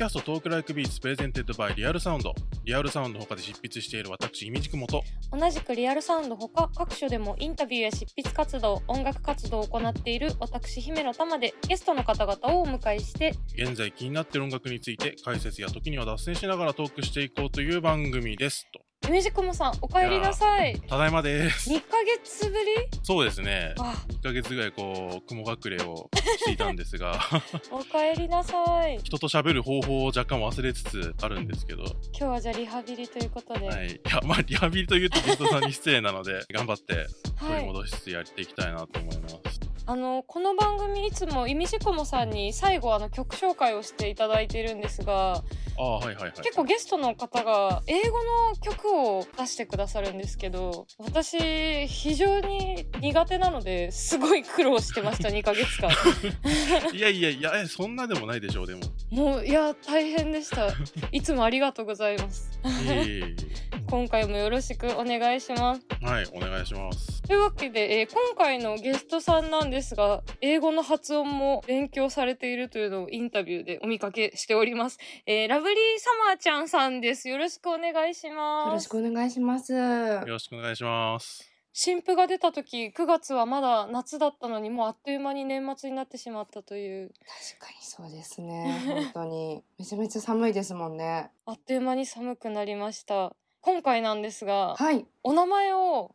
cast Talk Like Beats presented by Real Sound。リアルサウンド他で執筆している私、 imdkm と、同じくリアルサウンドほか各所でもインタビューや執筆活動音楽活動を行っている私姫乃たまでゲストの方々をお迎えして現在気になっている音楽について解説や時には脱線しながらトークしていこうという番組です。と。 imdkm さんお帰りなさいただいまです。2ヶ月ぶり？そうですね。あ1ヶ月ぐらいこう、雲隠れをしていたんですが、お帰りなさい人と喋る方法を若干忘れつつあるんですけど、今日はじゃあリハビリということで、はい。いや、まあ、リハビリというとゲストさんに失礼なので、頑張って取はいり戻しつつやっていきたいなと思います。あのこの番組いつもイミジコモさんに最後あの曲紹介をしていただいているんですがああ、はいはいはい。結構ゲストの方が英語の曲を出してくださるんですけど私非常に苦手なのですごい苦労してました 2ヶ月間 いやいやいや、えそんなでもないでしょう、でも。もういや大変でしたいつもありがとうございます 今回もよろしくお願いしますえはい、お願いします。というわけで、えー今回のゲストさんなんですが英語の発音も勉強されているというのをインタビューでお見かけしております、えーラブリーサマーちゃんさんですよろしくお願いしますよろしくお願いします。よろしくお願いします。新譜が出た時9月はまだ夏だったのにもうあっという間に年末になってしまったという確かにそうですね。本当にめちゃめちゃ寒いですもんね。あっという間に寒くなりました今回なんですがはいお名前を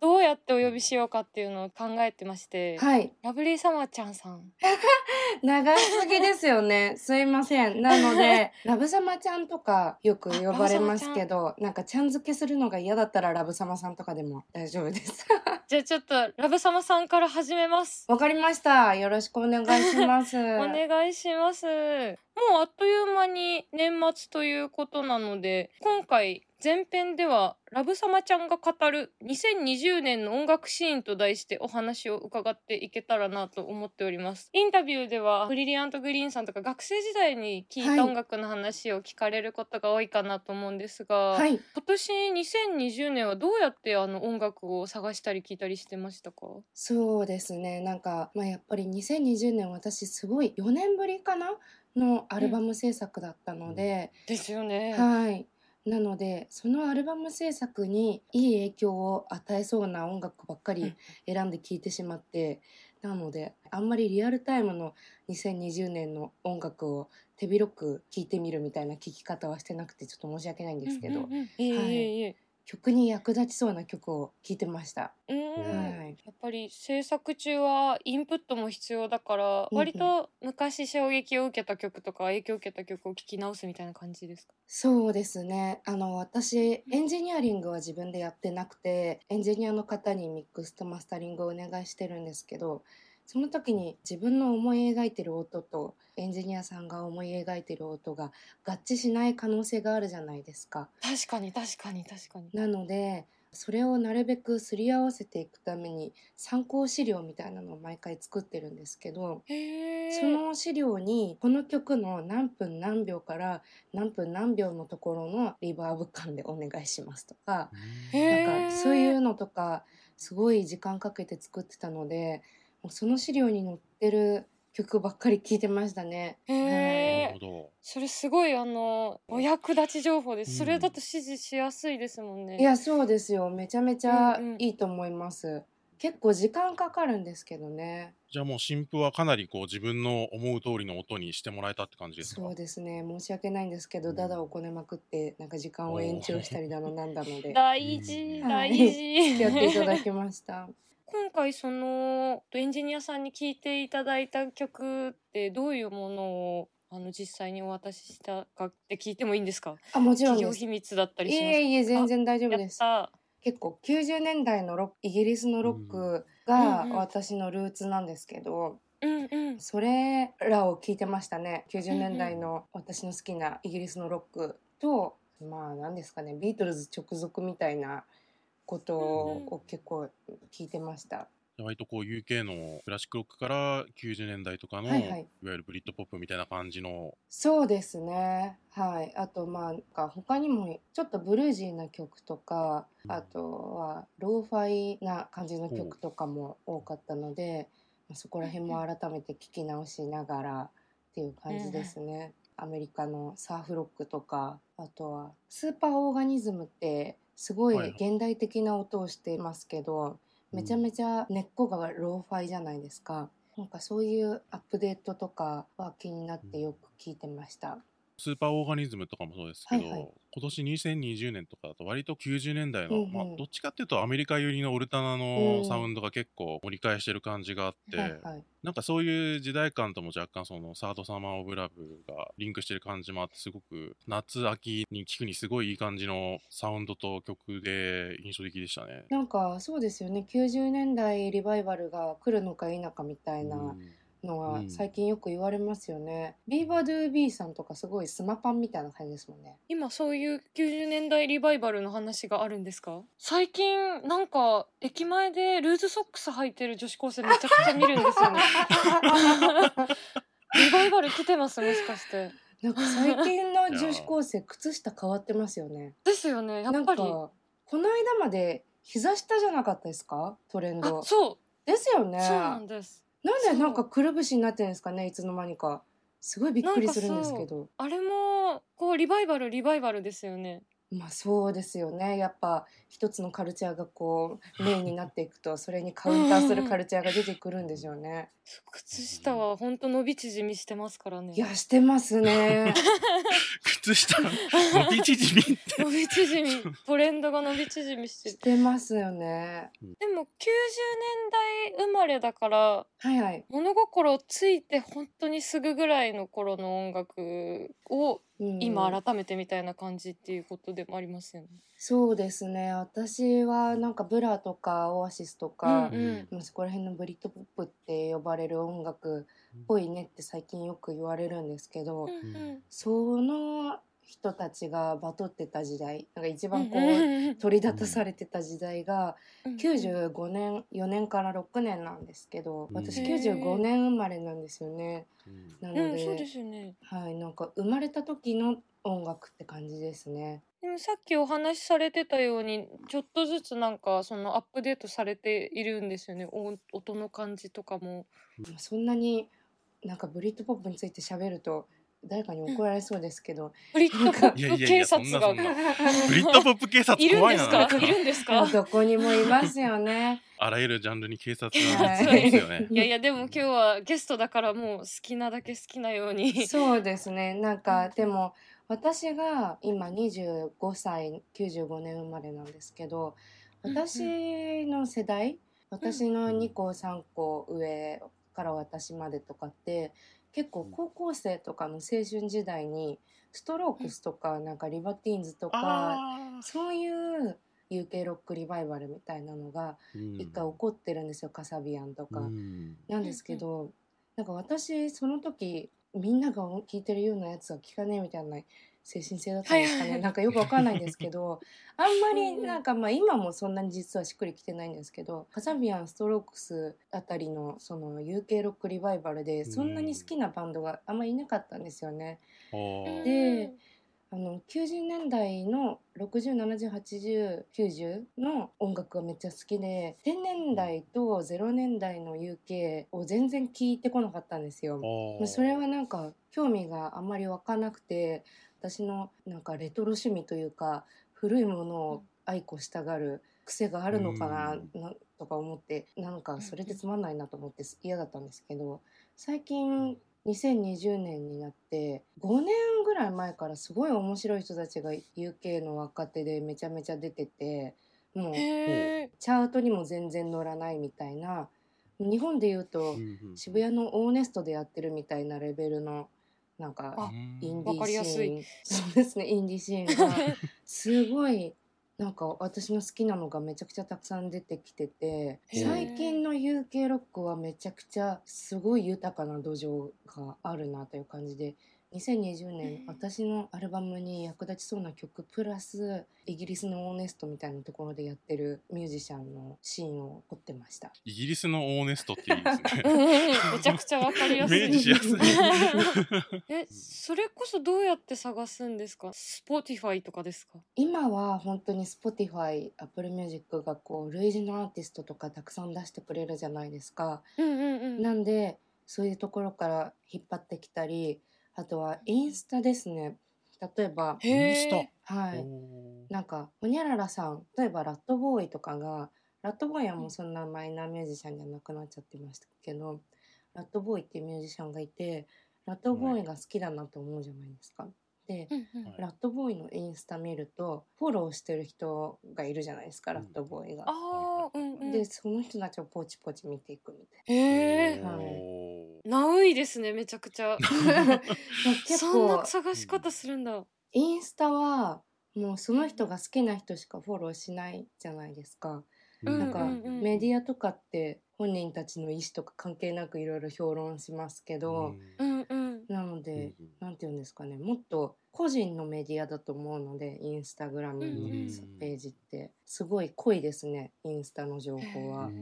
どうやってお呼びしようかっていうのを考えてまして、はい。ラブリーサマーちゃんさん 長すぎですよね。すいません。なので ラブサマちゃんとかよく呼ばれますけど、なんかちゃん付けするのが嫌だったらラブサマさんとかでも大丈夫です。じゃあちょっとラブサマさんから始めますわかりました。よろしくお願いします。お願いしますもうあっという間に年末ということなので今回前編ではラブサマちゃんが語る2020年の音楽シーンと題してお話を伺っていけたらなと思っております。インタビューではブリリアントグリーンさんとか学生時代に聞いはいた音楽の話を聞かれることが多いかなと思うんですが、はい。今年2020年はどうやってあの音楽を探したり聞いたりしてましたか？そうですね。なんか、まあ、やっぱり2020年私すごい4年ぶりかなのアルバム制作だったので、ですよね。はいなのでそのアルバム制作にいい影響を与えそうな音楽ばっかり選んで聴いてしまって、なのであんまりリアルタイムの2020年の音楽を手広く聴いてみるみたいな聴き方はしてなくてちょっと申し訳ないんですけど、うんうんうん。いえいえいえ曲に役立ちそうな曲を聴いてました。うん。はい。やっぱり制作中はインプットも必要だからうん割と昔衝撃を受けた曲とか影響を受けた曲を聴き直すみたいな感じですか？そうですね。あの私エンジニアリングは自分でやってなくてエンジニアの方にミックスとマスタリングをお願いしてるんですけどその時に自分の思い描いてる音とエンジニアさんが思い描いてる音が合致しない可能性があるじゃないですか。確かに確かに確かに。なのでそれをなるべくすり合わせていくために参考資料みたいなのを毎回作ってるんですけどその資料にこの曲の何分何秒から何分何秒のところのリバーブ感でお願いしますとかなんかそういうのとかすごい時間かけて作ってたのでもうその資料に載ってる曲ばっかり聴いてましたね。へなえるほど。それすごいあのお役立ち情報です、うん。それだと指示しやすいですもんね。いやそうですよ。めちゃめちゃうんうん。いいと思います。結構時間かかるんですけどね。じゃあもう新婦はかなりこう自分の思う通りの音にしてもらえたって感じですか？そうですね。申し訳ないんですけど、ダダをこねまくってなんか時間を延長したりだのなんだので。大事うん。大はい。事やっていただきました。今回そのエンジニアさんに聴いていただいた曲ってどういうものをあの実際にお渡ししたかって聞いてもいいんですか？あもちろん企業です。秘密だったりいしますか？えいえ全然大丈夫です。た結構90年代のロックイギリスのロックうん。がうんうん。私のルーツなんですけど、うんうん。それらを聞いてましたね。90年代の私の好きなイギリスのロックと、まあ何ですかねビートルズ直属みたいなことを結構聞いてました。割とこう UK のクラシックロックから90年代とかの、いはいはい。わゆるブリットポップみたいな感じの。そうですね。はい。あとまあ他にもちょっとブルージーな曲とかあとはローファイな感じの曲とかも多かったので、まあそこら辺も改めて聞き直しながらっていう感じですね。アメリカのサーフロックとかあとはスーパーオーガニズムってすごいはいはい現代的な音をしてますけど、めちゃめちゃ根っこがローファイじゃないですか。なんかそういうアップデートとかは気になってよく聞いてました。スーパーオーガニズムとかもそうですけど、はいはい今年2020年とかだと割と90年代の、うんうんまあ、どっちかっていうとアメリカ寄りのオルタナうんのサウンドが結構盛り返してる感じがあって、はいはい。なんかそういう時代感とも若干その Third Summer of Love がリンクしてる感じもあってすごく夏秋に聴くにすごいいい感じのサウンドと曲で印象的でしたね。なんかそうですよね90年代リバイバルが来るのか否かみたいなうんのはうん最近よく言われますよね。ビーバードゥービーさんとかすごいスマパンみたいな感じですもんね。今そういう90年代リバイバルの話があるんですか？最近なんか駅前でルーズソックス履いてる女子高生めちゃくちゃ見るんですよね リバイバル来てます？もしかしてなんか最近の女子高生靴下変わってますよね。ですよねやなんかっぱりこの間まで膝下じゃなかったですか？トレンドあ。そうですよね。そうなんですなんでなんかくるぶしになってるんですかねいつの間にか。すごいびっくりするんですけど。あれもこうリバイバルリバイバルですよねまあそうですよねやっぱ一つのカルチャーがこうメインになっていくとそれにカウンターするカルチャーが出てくるんでしょうね。靴下は本当伸び縮みしてますからねいやしてますね。靴下伸び縮みって 伸び縮みトレンドが伸び縮みしてしるてますよね。でも90年代生まれだからはいはい。物心ついて本当にすぐぐらいの頃の音楽をうん今改めてみたいな感じっていうことでもありますよね。そうですね。私はなんかブラとかオアシスとか、うんうん。まあそこら辺のブリッドポップって呼ばれる音楽っぽいねって最近よく言われるんですけど、うん。うん。その人たちがバトってた時代なんか一番こう、取り立たされてた時代がうん95年4年から6年なんですけど私へー95年生まれなんですよね。うんなのうん、そうで、ですよね。はいなんか生まれた時の音楽って感じですね。でもさっきお話しされてたようにちょっとずつなんかそのアップデートされているんですよねお音の感じとかも。そんなになんかブリットポップについて喋ると誰かに怒られそうですけど、ブリットポップいやいやいや警察が。ブリットポップ警察いるん怖いないるんですか？どこにもいますよね。あらゆるジャンルに警察はい。がいますよね。いやいやでも今日はゲストだからもう好きなだけ好きなように。そうですね。なんかでも私が今25歳95年生まれなんですけど私の世代私の2個3個上から私までとかって結構高校生とかの青春時代にストロークスとかなんかリバティーンズとかあそういう UK ロックリバイバルみたいなのがー一回起こってるんですよ、カサビアンとか。うん。なんですけど、なんか私その時みんなが聞いてるようなやつは聞かねえみたいな精神性だったんですかね、はいはい。なんかよくわかんないんですけど あんまりなんかまあ今もそんなに実はしっくりきてないんですけどカサビアンストロークスあたりのその UK ロックリバイバルでそんなに好きなバンドがあんまりいなかったんですよね。であの90年代の60708090の音楽がめっちゃ好きで10年代と0年代の UK を全然聞いてこなかったんですよ。それはなんか興味があんまり湧かなくて私のなんかレトロ趣味というか古いものを愛好したがる癖があるのかな,、とか思ってなんかそれでつまんないなと思って嫌だったんですけど最近2020年になって5年ぐらい前からすごい面白い人たちが UK の若手でめちゃめちゃ出ててもう。チャートにも全然乗らないみたいな。日本で言うと渋谷のオーネストでやってるみたいなレベルのなんかあインディシーン。そうですねインディーシーンが。すごいなんか私の好きなのがめちゃくちゃたくさん出てきてて最近の UK ロックはめちゃくちゃすごい豊かな土壌があるなという感じで2020年うん私のアルバムに役立ちそうな曲プラスイギリスのオーネストみたいなところでやってるミュージシャンのシーンを撮ってました。イギリスのオーネストっていいですね。めちゃくちゃわかりやすい。イメージしやすい え、それこそどうやって探すんですか ?Spotify とかですか？今は本当に Spotify、Apple Music がこう類似のアーティストとかたくさん出してくれるじゃないですか。うんうんうん。なんでそういうところから引っ張ってきたりあとはインスタですね。例えばインスタ。はい。なんかホニャララさん例えばラットボーイとかがラットボーイはもうそんなマイナーミュージシャンじゃなくなっちゃってましたけどラットボーイっていうミュージシャンがいてラットボーイが好きだなと思うじゃないですか。でうんうん。はい。ラットボーイのインスタ見るとフォローしてる人がいるじゃないですかラットボーイが。ああうんうん。でその人たちをポチポチ見ていくみたいへえはいナウイですねめちゃくちゃ。な。結そんな構探し方するんだ。インスタはもうその人が好きな人しかフォローしないじゃないですか。うんなんかうんうん。メディアとかって本人たちの意思とか関係なくいろいろ評論しますけど、うん。うんなので、うんなんて言うんですかねもっと個人のメディアだと思うのでインスタグラムのうんうん。ページって。すごい濃いですねインスタの情報は。はい、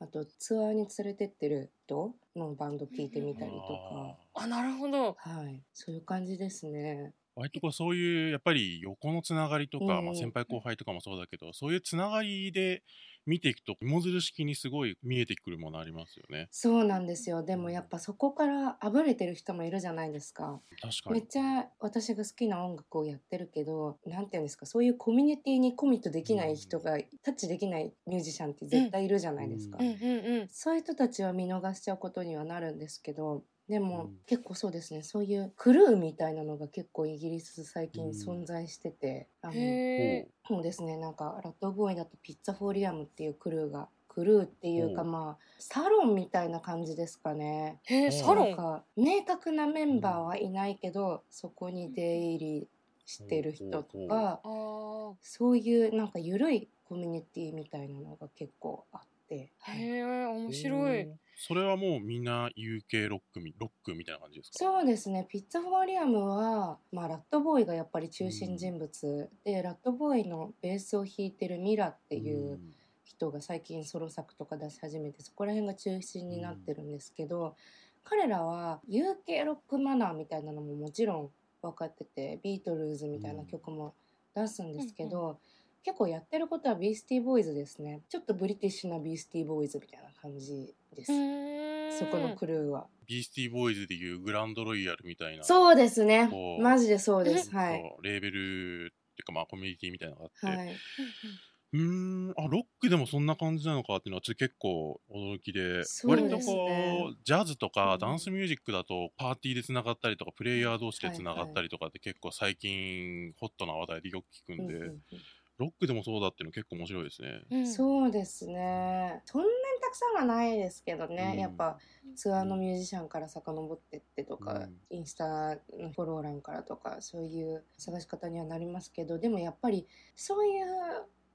あとツアーに連れてってる人のバンド聞いてみたりとか、あなるほど。はい、そういう感じですね。割とこうそういうやっぱり横のつながりとか、うん。まあ、先輩後輩とかもそうだけど、そういうつながりで見ていくと芋づる式にすごい見えてくるものありますよね。そうなんですよ。でもやっぱそこからあぶれてる人もいるじゃないですか。確かに。めっちゃ私が好きな音楽をやってるけどなんていうんですかそういうコミュニティにコミットできない人が、タッチできないミュージシャンって絶対いるじゃないですか、うんうんうんうん。そういう人たちは見逃しちゃうことにはなるんですけどでも、うん。結構そうですねそういうクルーみたいなのが結構イギリス最近うん。存在してて、あのそうですねなんかラッドボーイだとピッツァフォーリアムっていうクルーがクルーっていうかまあサロンみたいな感じですかね。へえサロン。か明確なメンバーはいないけどそこに出入りしてる人とかそういうなんか緩いコミュニティみたいなのが結構あって、はい。へえ面白いそれはもうみんな UK ロックみロックみたいな感じですか？そうですね。ピッツァフォーリアムは、まあ、ラットボーイがやっぱり中心人物、でラットボーイのベースを弾いてるミラっていう人が最近ソロ作とか出し始めてそこら辺が中心になってるんですけど、彼らは UK ロックマナーみたいなのももちろん分かっててビートルズみたいな曲も出すんですけど、結構やってることはビースティーボーイズですね。ちょっとブリティッシュなビースティーボーイズみたいな感じです、そこのクルーは。ビースティーボーイズでいうグランドロイヤルみたいな。そうですね。マジでそうです。はい。レーベルっていうかまあコミュニティみたいなのがあって、はい、うーん。あロックでもそんな感じなのかっていうのはちょっと結構驚きで。そう割とですね。こうジャズとかうん。ダンスミュージックだとパーティーでつながったりとかプレイヤー同士でつながったりとかって結構最近ホットな話題でよく聞くんで、うんうんうんロックでもそうだっていうの結構面白いですね。うん。そうですね。そんなにたくさんはないですけどね、うん。やっぱツアーのミュージシャンから遡ってってとか、うん。インスタのフォロー欄からとかそういう探し方にはなりますけどでもやっぱりそういう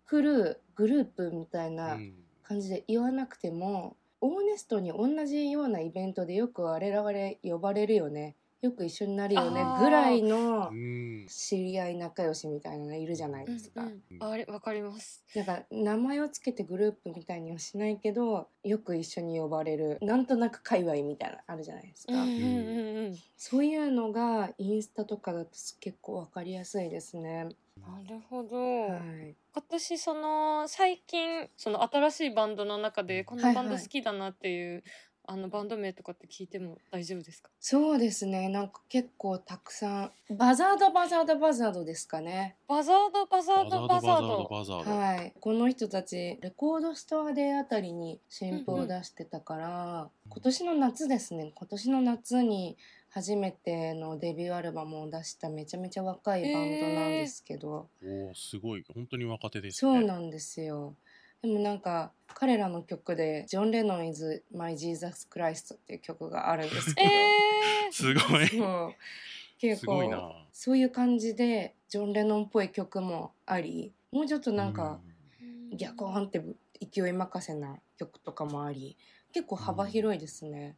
クルーグループみたいなうん。感じで言わなくても、オーネストに同じようなイベントでよく我々呼ばれるよねよく一緒になるよねぐらいのうん。知り合い仲良しみたいなのいるじゃないですか。うんうんあれわかります。なんか名前をつけてグループみたいにはしないけどよく一緒に呼ばれるなんとなく界隈みたいなのあるじゃないですか、うんうんうんうん。そういうのがインスタとかだと結構わかりやすいですね、なるほど、はい、私その最近その新しいバンドの中でこのバンド好きだなっていう、あのバンド名とかって聞いても大丈夫ですか？そうですね。なんか結構たくさん。バザードバザードバザードですかね。バザードバザードバザード。バザードはい。この人たちレコードストアデーあたりに新譜を出してたから、今年の夏ですね。今年の夏に初めてのデビューアルバムを出しためちゃめちゃ若いバンドなんですけど、おーすごい。本当に若手ですね。そうなんですよでもなんか彼らの曲で「ジョン・レノン is My Jesus Christ」っていう曲があるんですけど、えー、すごい。そう。結構。そういう感じでジョン・レノンっぽい曲もありもうちょっとなんかギャコーンって勢い任せな曲とかもあり結構幅広いですね、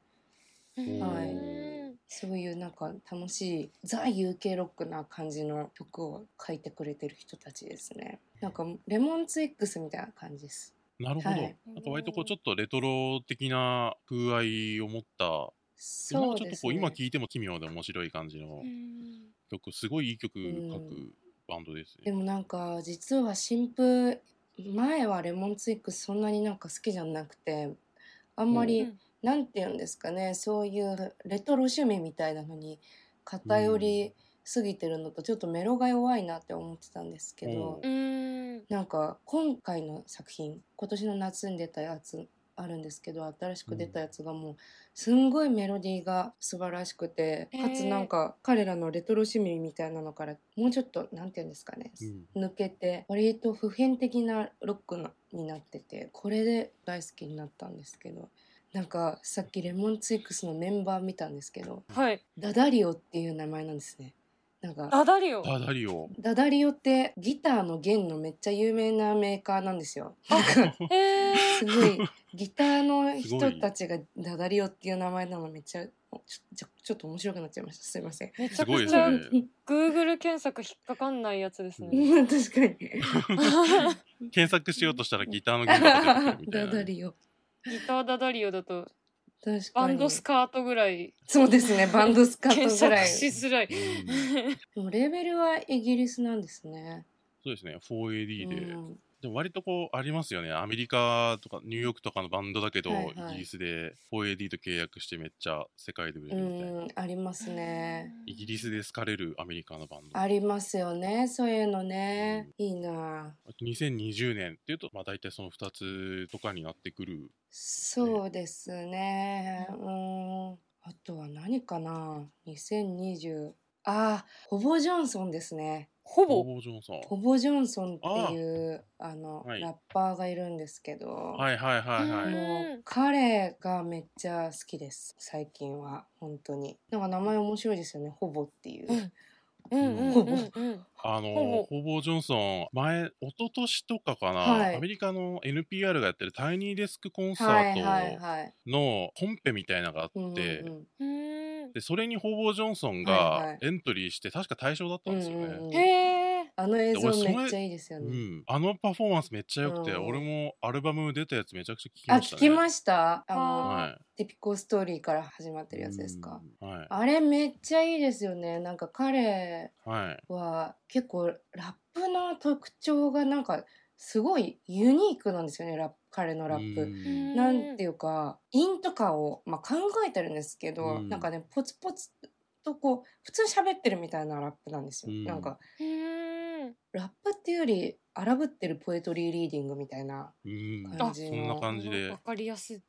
うん。はい。うんそういうなんか楽しいザ・ UK ロックな感じの曲を書いてくれてる人たちですねなんかレモンツイックスみたいな感じです。なるほど。はい。なんか割とこうちょっとレトロ的な風合いを持った、そうですね。かちょっとこう今聴いても奇妙で面白い感じのうん。曲、すごいいい曲うん。書くバンドですね。でもなんか実は新婦前はレモンツイックスそんなになんか好きじゃなくてあんまりうん。なんて言うんですかね。そういうレトロ趣味みたいなのに偏りすぎてるのとちょっとメロが弱いなって思ってたんですけど、うーん。なんか今回の作品今年の夏に出たやつあるんですけど新しく出たやつがもうすんごいメロディーが素晴らしくてへー。かつなんか彼らのレトロ趣味みたいなのからもうちょっとなんて言うんですかね、うん。抜けて割と普遍的なロックなになっててこれで大好きになったんですけどなんかさっきレモンツイックスのメンバー見たんですけどはい。ダダリオっていう名前なんですね。なんかダダリオダダリオ。ダダリオってギターの弦のめっちゃ有名なメーカーなんですよ。すごいギターの人たちがダダリオっていう名前なのめっちゃちょちょちょっと面白くなっちゃいました。すいません。めちゃくちゃね。Google 検索引っかかんないやつですね。うん確かに。検索しようとしたらギターの弦が出てくるみたいなね。ダダリオ。ギターダダリオだと確かに。バンドスカートぐらいそうですね。バンドスカー検トぐら索い。しづらい。うんもうレーベルはイギリスなんですね。そうですね、4AD で。うんでも割とこうありますよね。アメリカとかニューヨークとかのバンドだけど、はいはいイギリスで 4AD と契約してめっちゃ世界で売れうるみたいな。ん、ありますね。イギリスで好かれるアメリカのバンド。ありますよね。そういうのね。いいな。あと2020年っていうと、まあ大体その2つとかになってくる。そうですね。うん。あとは何かな。2020。ああ、ホボ・ジョンソンですね。ほボぼージョンさん。ホボ・ジョンソンっていうあの、はい。ラッパーがいるんですけど、はいはいはいはい。もう彼がめっちゃ好きです。最近は本当に。なんか名前面白いですよね。ホボっていう、うん。うんうんほぼうんうん。あのほぼ。ホボー・ジョンソン、前、一昨年とかかな、はい。アメリカの NPR がやってるタイニーデスクコンサはいはいートはい。のコンペみたいなのがあって、うん。うーんでそれにホボー・ジョンソンがエントリーして、確か対象だったんですよね。うんうんうんへえ。あの映像めっちゃいいですよね、うん、あのパフォーマンスめっちゃ良くて、うん俺もアルバム出たやつめちゃくちゃ聴きあましたね。聞きました？あのあはい。ティピコストーリーから始まってるやつですか、うんはい。あれめっちゃいいですよねなんか彼はい。は結構ラップの特徴がなんかすごいユニークなんですよねラップ彼のラップ。うんなんていうか韻とかを、まあ、考えてるんですけど、うんなんかねポツポツとこう普通喋ってるみたいなラップなんですよ、うんなんか。ラップっていうより荒ぶってるポエトリーリーディングみたいな、うん感じのそんな感じでわ。かりやすい。や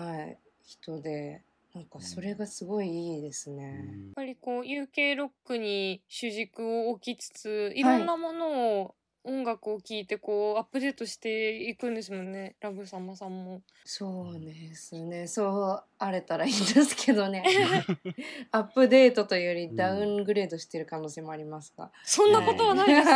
っはい、人でなんかそれがすごいいいですね。うんぱりこう UK ロックに主軸を置きつつ、いろんなものを音楽を聴いてこうアップデートしていくんですもんね。ラブ様さんも。そうですねそうあれたらいいんですけどね。アップデートというよりダウングレードしてる可能性もあります。が、そんなことはないです。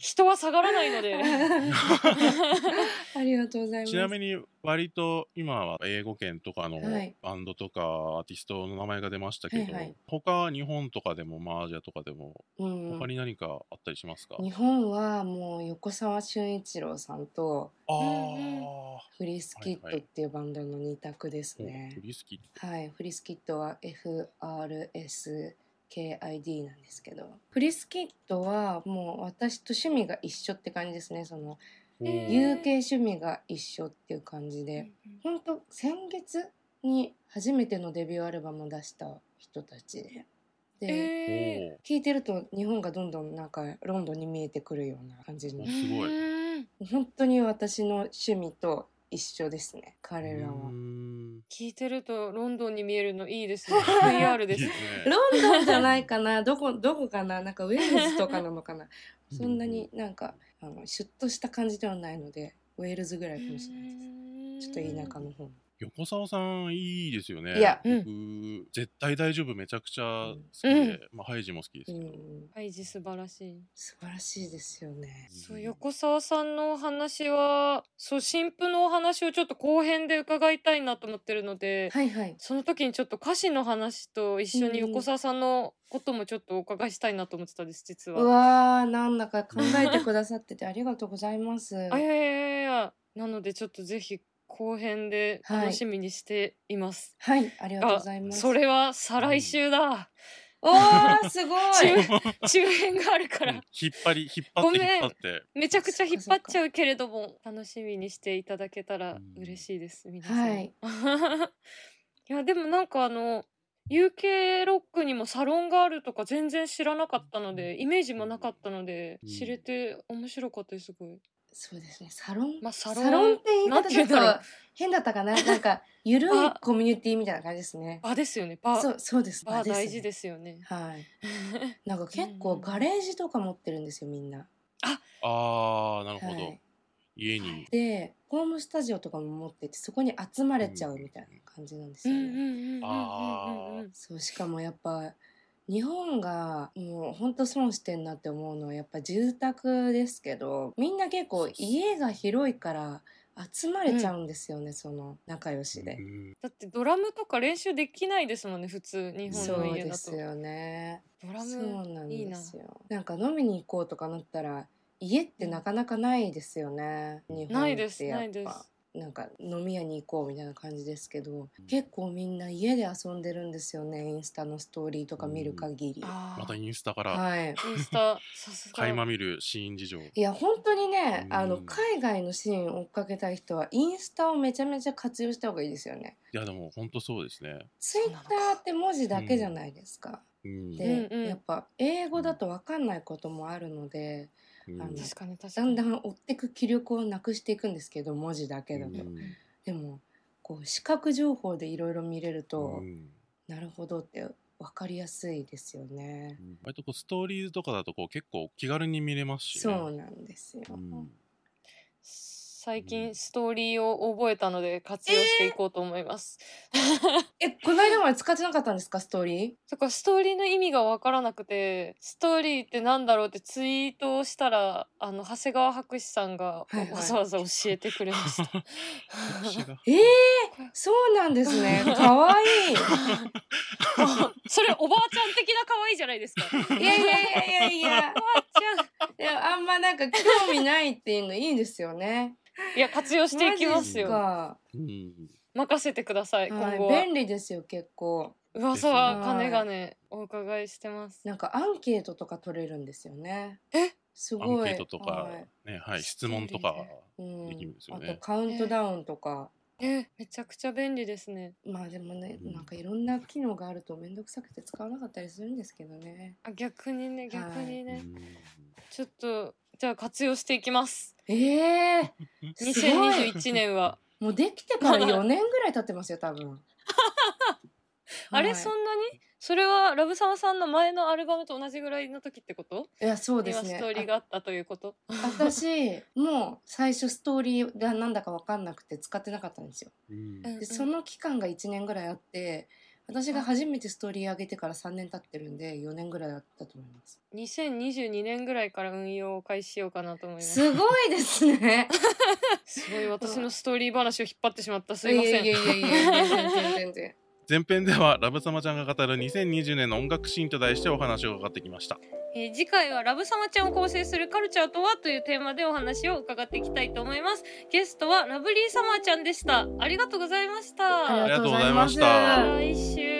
人は下がらないので。ありがとうございます。ちなみに割と今は英語圏とかのはい。バンドとかアーティストの名前が出ましたけど、はいはい。他日本とかでもまあアジアとかでもうん他に何かあったりしますか、日本はもう横澤俊一郎さんとフリスキッドっていうバンドの二択ですねフ。リスキはい、フリスキッドは FRSKID なんですけど、フリスキッドはもう私と趣味が一緒って感じですね。そのッへー UK 趣味が一緒っていう感じで、本当先月に初めてのデビューアルバムを出した人たち。で。で、聞いてると日本がどんどんなんかロンドンに見えてくるような感じのおすごい。うん。本当に私の趣味と一緒ですね彼らは。聞いてるとロンドンに見えるのいいですね。VR です。いいですね。ロンドンじゃないかな。どこどこかな？なんかウェールズとかなのかな？そんなになんかあのシュッとした感じではないのでウェールズぐらいかもしれないです。ちょっと田舎の方横澤さんいいですよね。いや僕、絶対大丈夫めちゃくちゃ好きで、うん。まあハイジも好きですうけど、ん。ハイジ素晴らしい。素晴らしいですよね。そう横澤さんのお話はそう新婦のお話をちょっと後編で伺いたいなと思ってるので、はいはい。その時にちょっと歌詞の話と一緒にうん。うん横澤さんのこともちょっとお伺いしたいなと思ってたんです実うは。わーなんだか考えてくださっててありがとうございます。あいやいやいやいや。なのでちょっとぜひ後編で楽しみにしています。はいありがとうございあます。それは再来週だ。おー すごい。中周辺があるから。引っ張り引っ張って引っ張って。めちゃくちゃ引っ張っちゃうけれども楽しみにしていただけたら嬉しいです皆さん。はい。いやでもなんかあの UK ロックにもサロンがあるとか全然知らなかったのでイメージもなかったのでうん。知れて面白かったですすごい。そうですね。サロン、まあササロンロンって言い方ちょっと変だったかな？なんかゆるいあコミュニティみたいな感じですね。場ですよね。場。そうそうです。場大事すですよね。はい。なんか結うん。構ガレージとか持ってるんですよみんな。あ。あなるほど、はい。家に。でホームスタジオとかも持っててそこに集まれちゃうみたいな感じなんですよね、うんうんうんあーうんうんそうしかもやっぱ日本がもうほんと損してんなって思うのはやっぱ住宅ですけどみんな結構家が広いから集まれちゃうんですよね、その仲良しでう。んだってドラムとか練習できないですもんね普通日本そうの家だと。ですよね。ドラそうムなんいいなですよ。なんか飲みに行こうとかなったら家ってなかなかないですよね。日本ないですってやっぱないですなんか飲み屋に行こうみたいな感じですけど、結構みんな家で遊んでるんですよね。インスタのストーリーとか見る限り。またインスタからはい。インスタ垣間見るシーン事情いや本当にね、うんあの海外のシーンを追っかけたい人はインスタをめちゃめちゃ活用した方がいいですよね。いやでも本当そうですねツイッターって文字だけじゃないですか。うんで、うんうんやっぱ英語だと分かんないこともあるので、うんあの確かに確かに。だんだん追ってく気力をなくしていくんですけど文字だけだと、うん。でもこう視覚情報でいろいろ見れると、うん。なるほどって分かりやすいですよね。割とこうストーリーズとかだとこう結構気軽に見れますし、ね、そうなんですよ。うん最近ストーリーを覚えたので活用していこうと思います。えこの間まで使ってなかったんですかストーリー？だからストーリーの意味が分からなくてストーリーってなんだろうってツイートをしたらあの長谷川博士さんがはいはいわざわざ教えてくれました。私 が えー、そうなんですね。かわいい。それおばあちゃん的な可愛いじゃないですか。いやいやいやいやいや。おばあちいやあんまなんか興味ないっていうのいいですよね。いや活用していきますマジよ。任せてください。はい、今後は便利ですよ結構。噂は金がねお伺いしてます。なんかアンケートとか取れるんですよね。え？すごい。アンケートとか、はいねはい、質問とかうんできるんですよあとね。カウントダウンとか。えめちゃくちゃ便利ですね。まあでもね、うんなんかいろんな機能があると面倒くさくて使わなかったりするんですけどね。あ逆にね逆にね、うんちょっとじゃあ活用していきます。ええー、すごい。2021年は。もうできてから4年ぐらい経ってますよ多分。あれ、はいそんなに？それはラブサマさんの前のアルバムと同じぐらいの時ってこと？いやそうですね。今ストーリーがあったということ？あ私もう最初ストーリーがなんだか分かんなくて使ってなかったんですよ。うんうんでその期間が1年ぐらいあって私が初めてストーリー上げてから3年経ってるんで4年ぐらいだったと思います。2022年ぐらいから運用を開始しようかなと思いますすごいですね。すごい私の ストーリー話を引っ張ってしまったすいませんいやいやいやいや全然全然。前編ではラブサマちゃんが語る2020年の音楽シーンと題してお話を伺ってきました。えー次回はラブサマちゃんを構成するカルチャーとはというテーマでお話を伺っていきたいと思います。ゲストはラブリーサマーちゃんでした。ありがとうございました。ありがとうございました。来週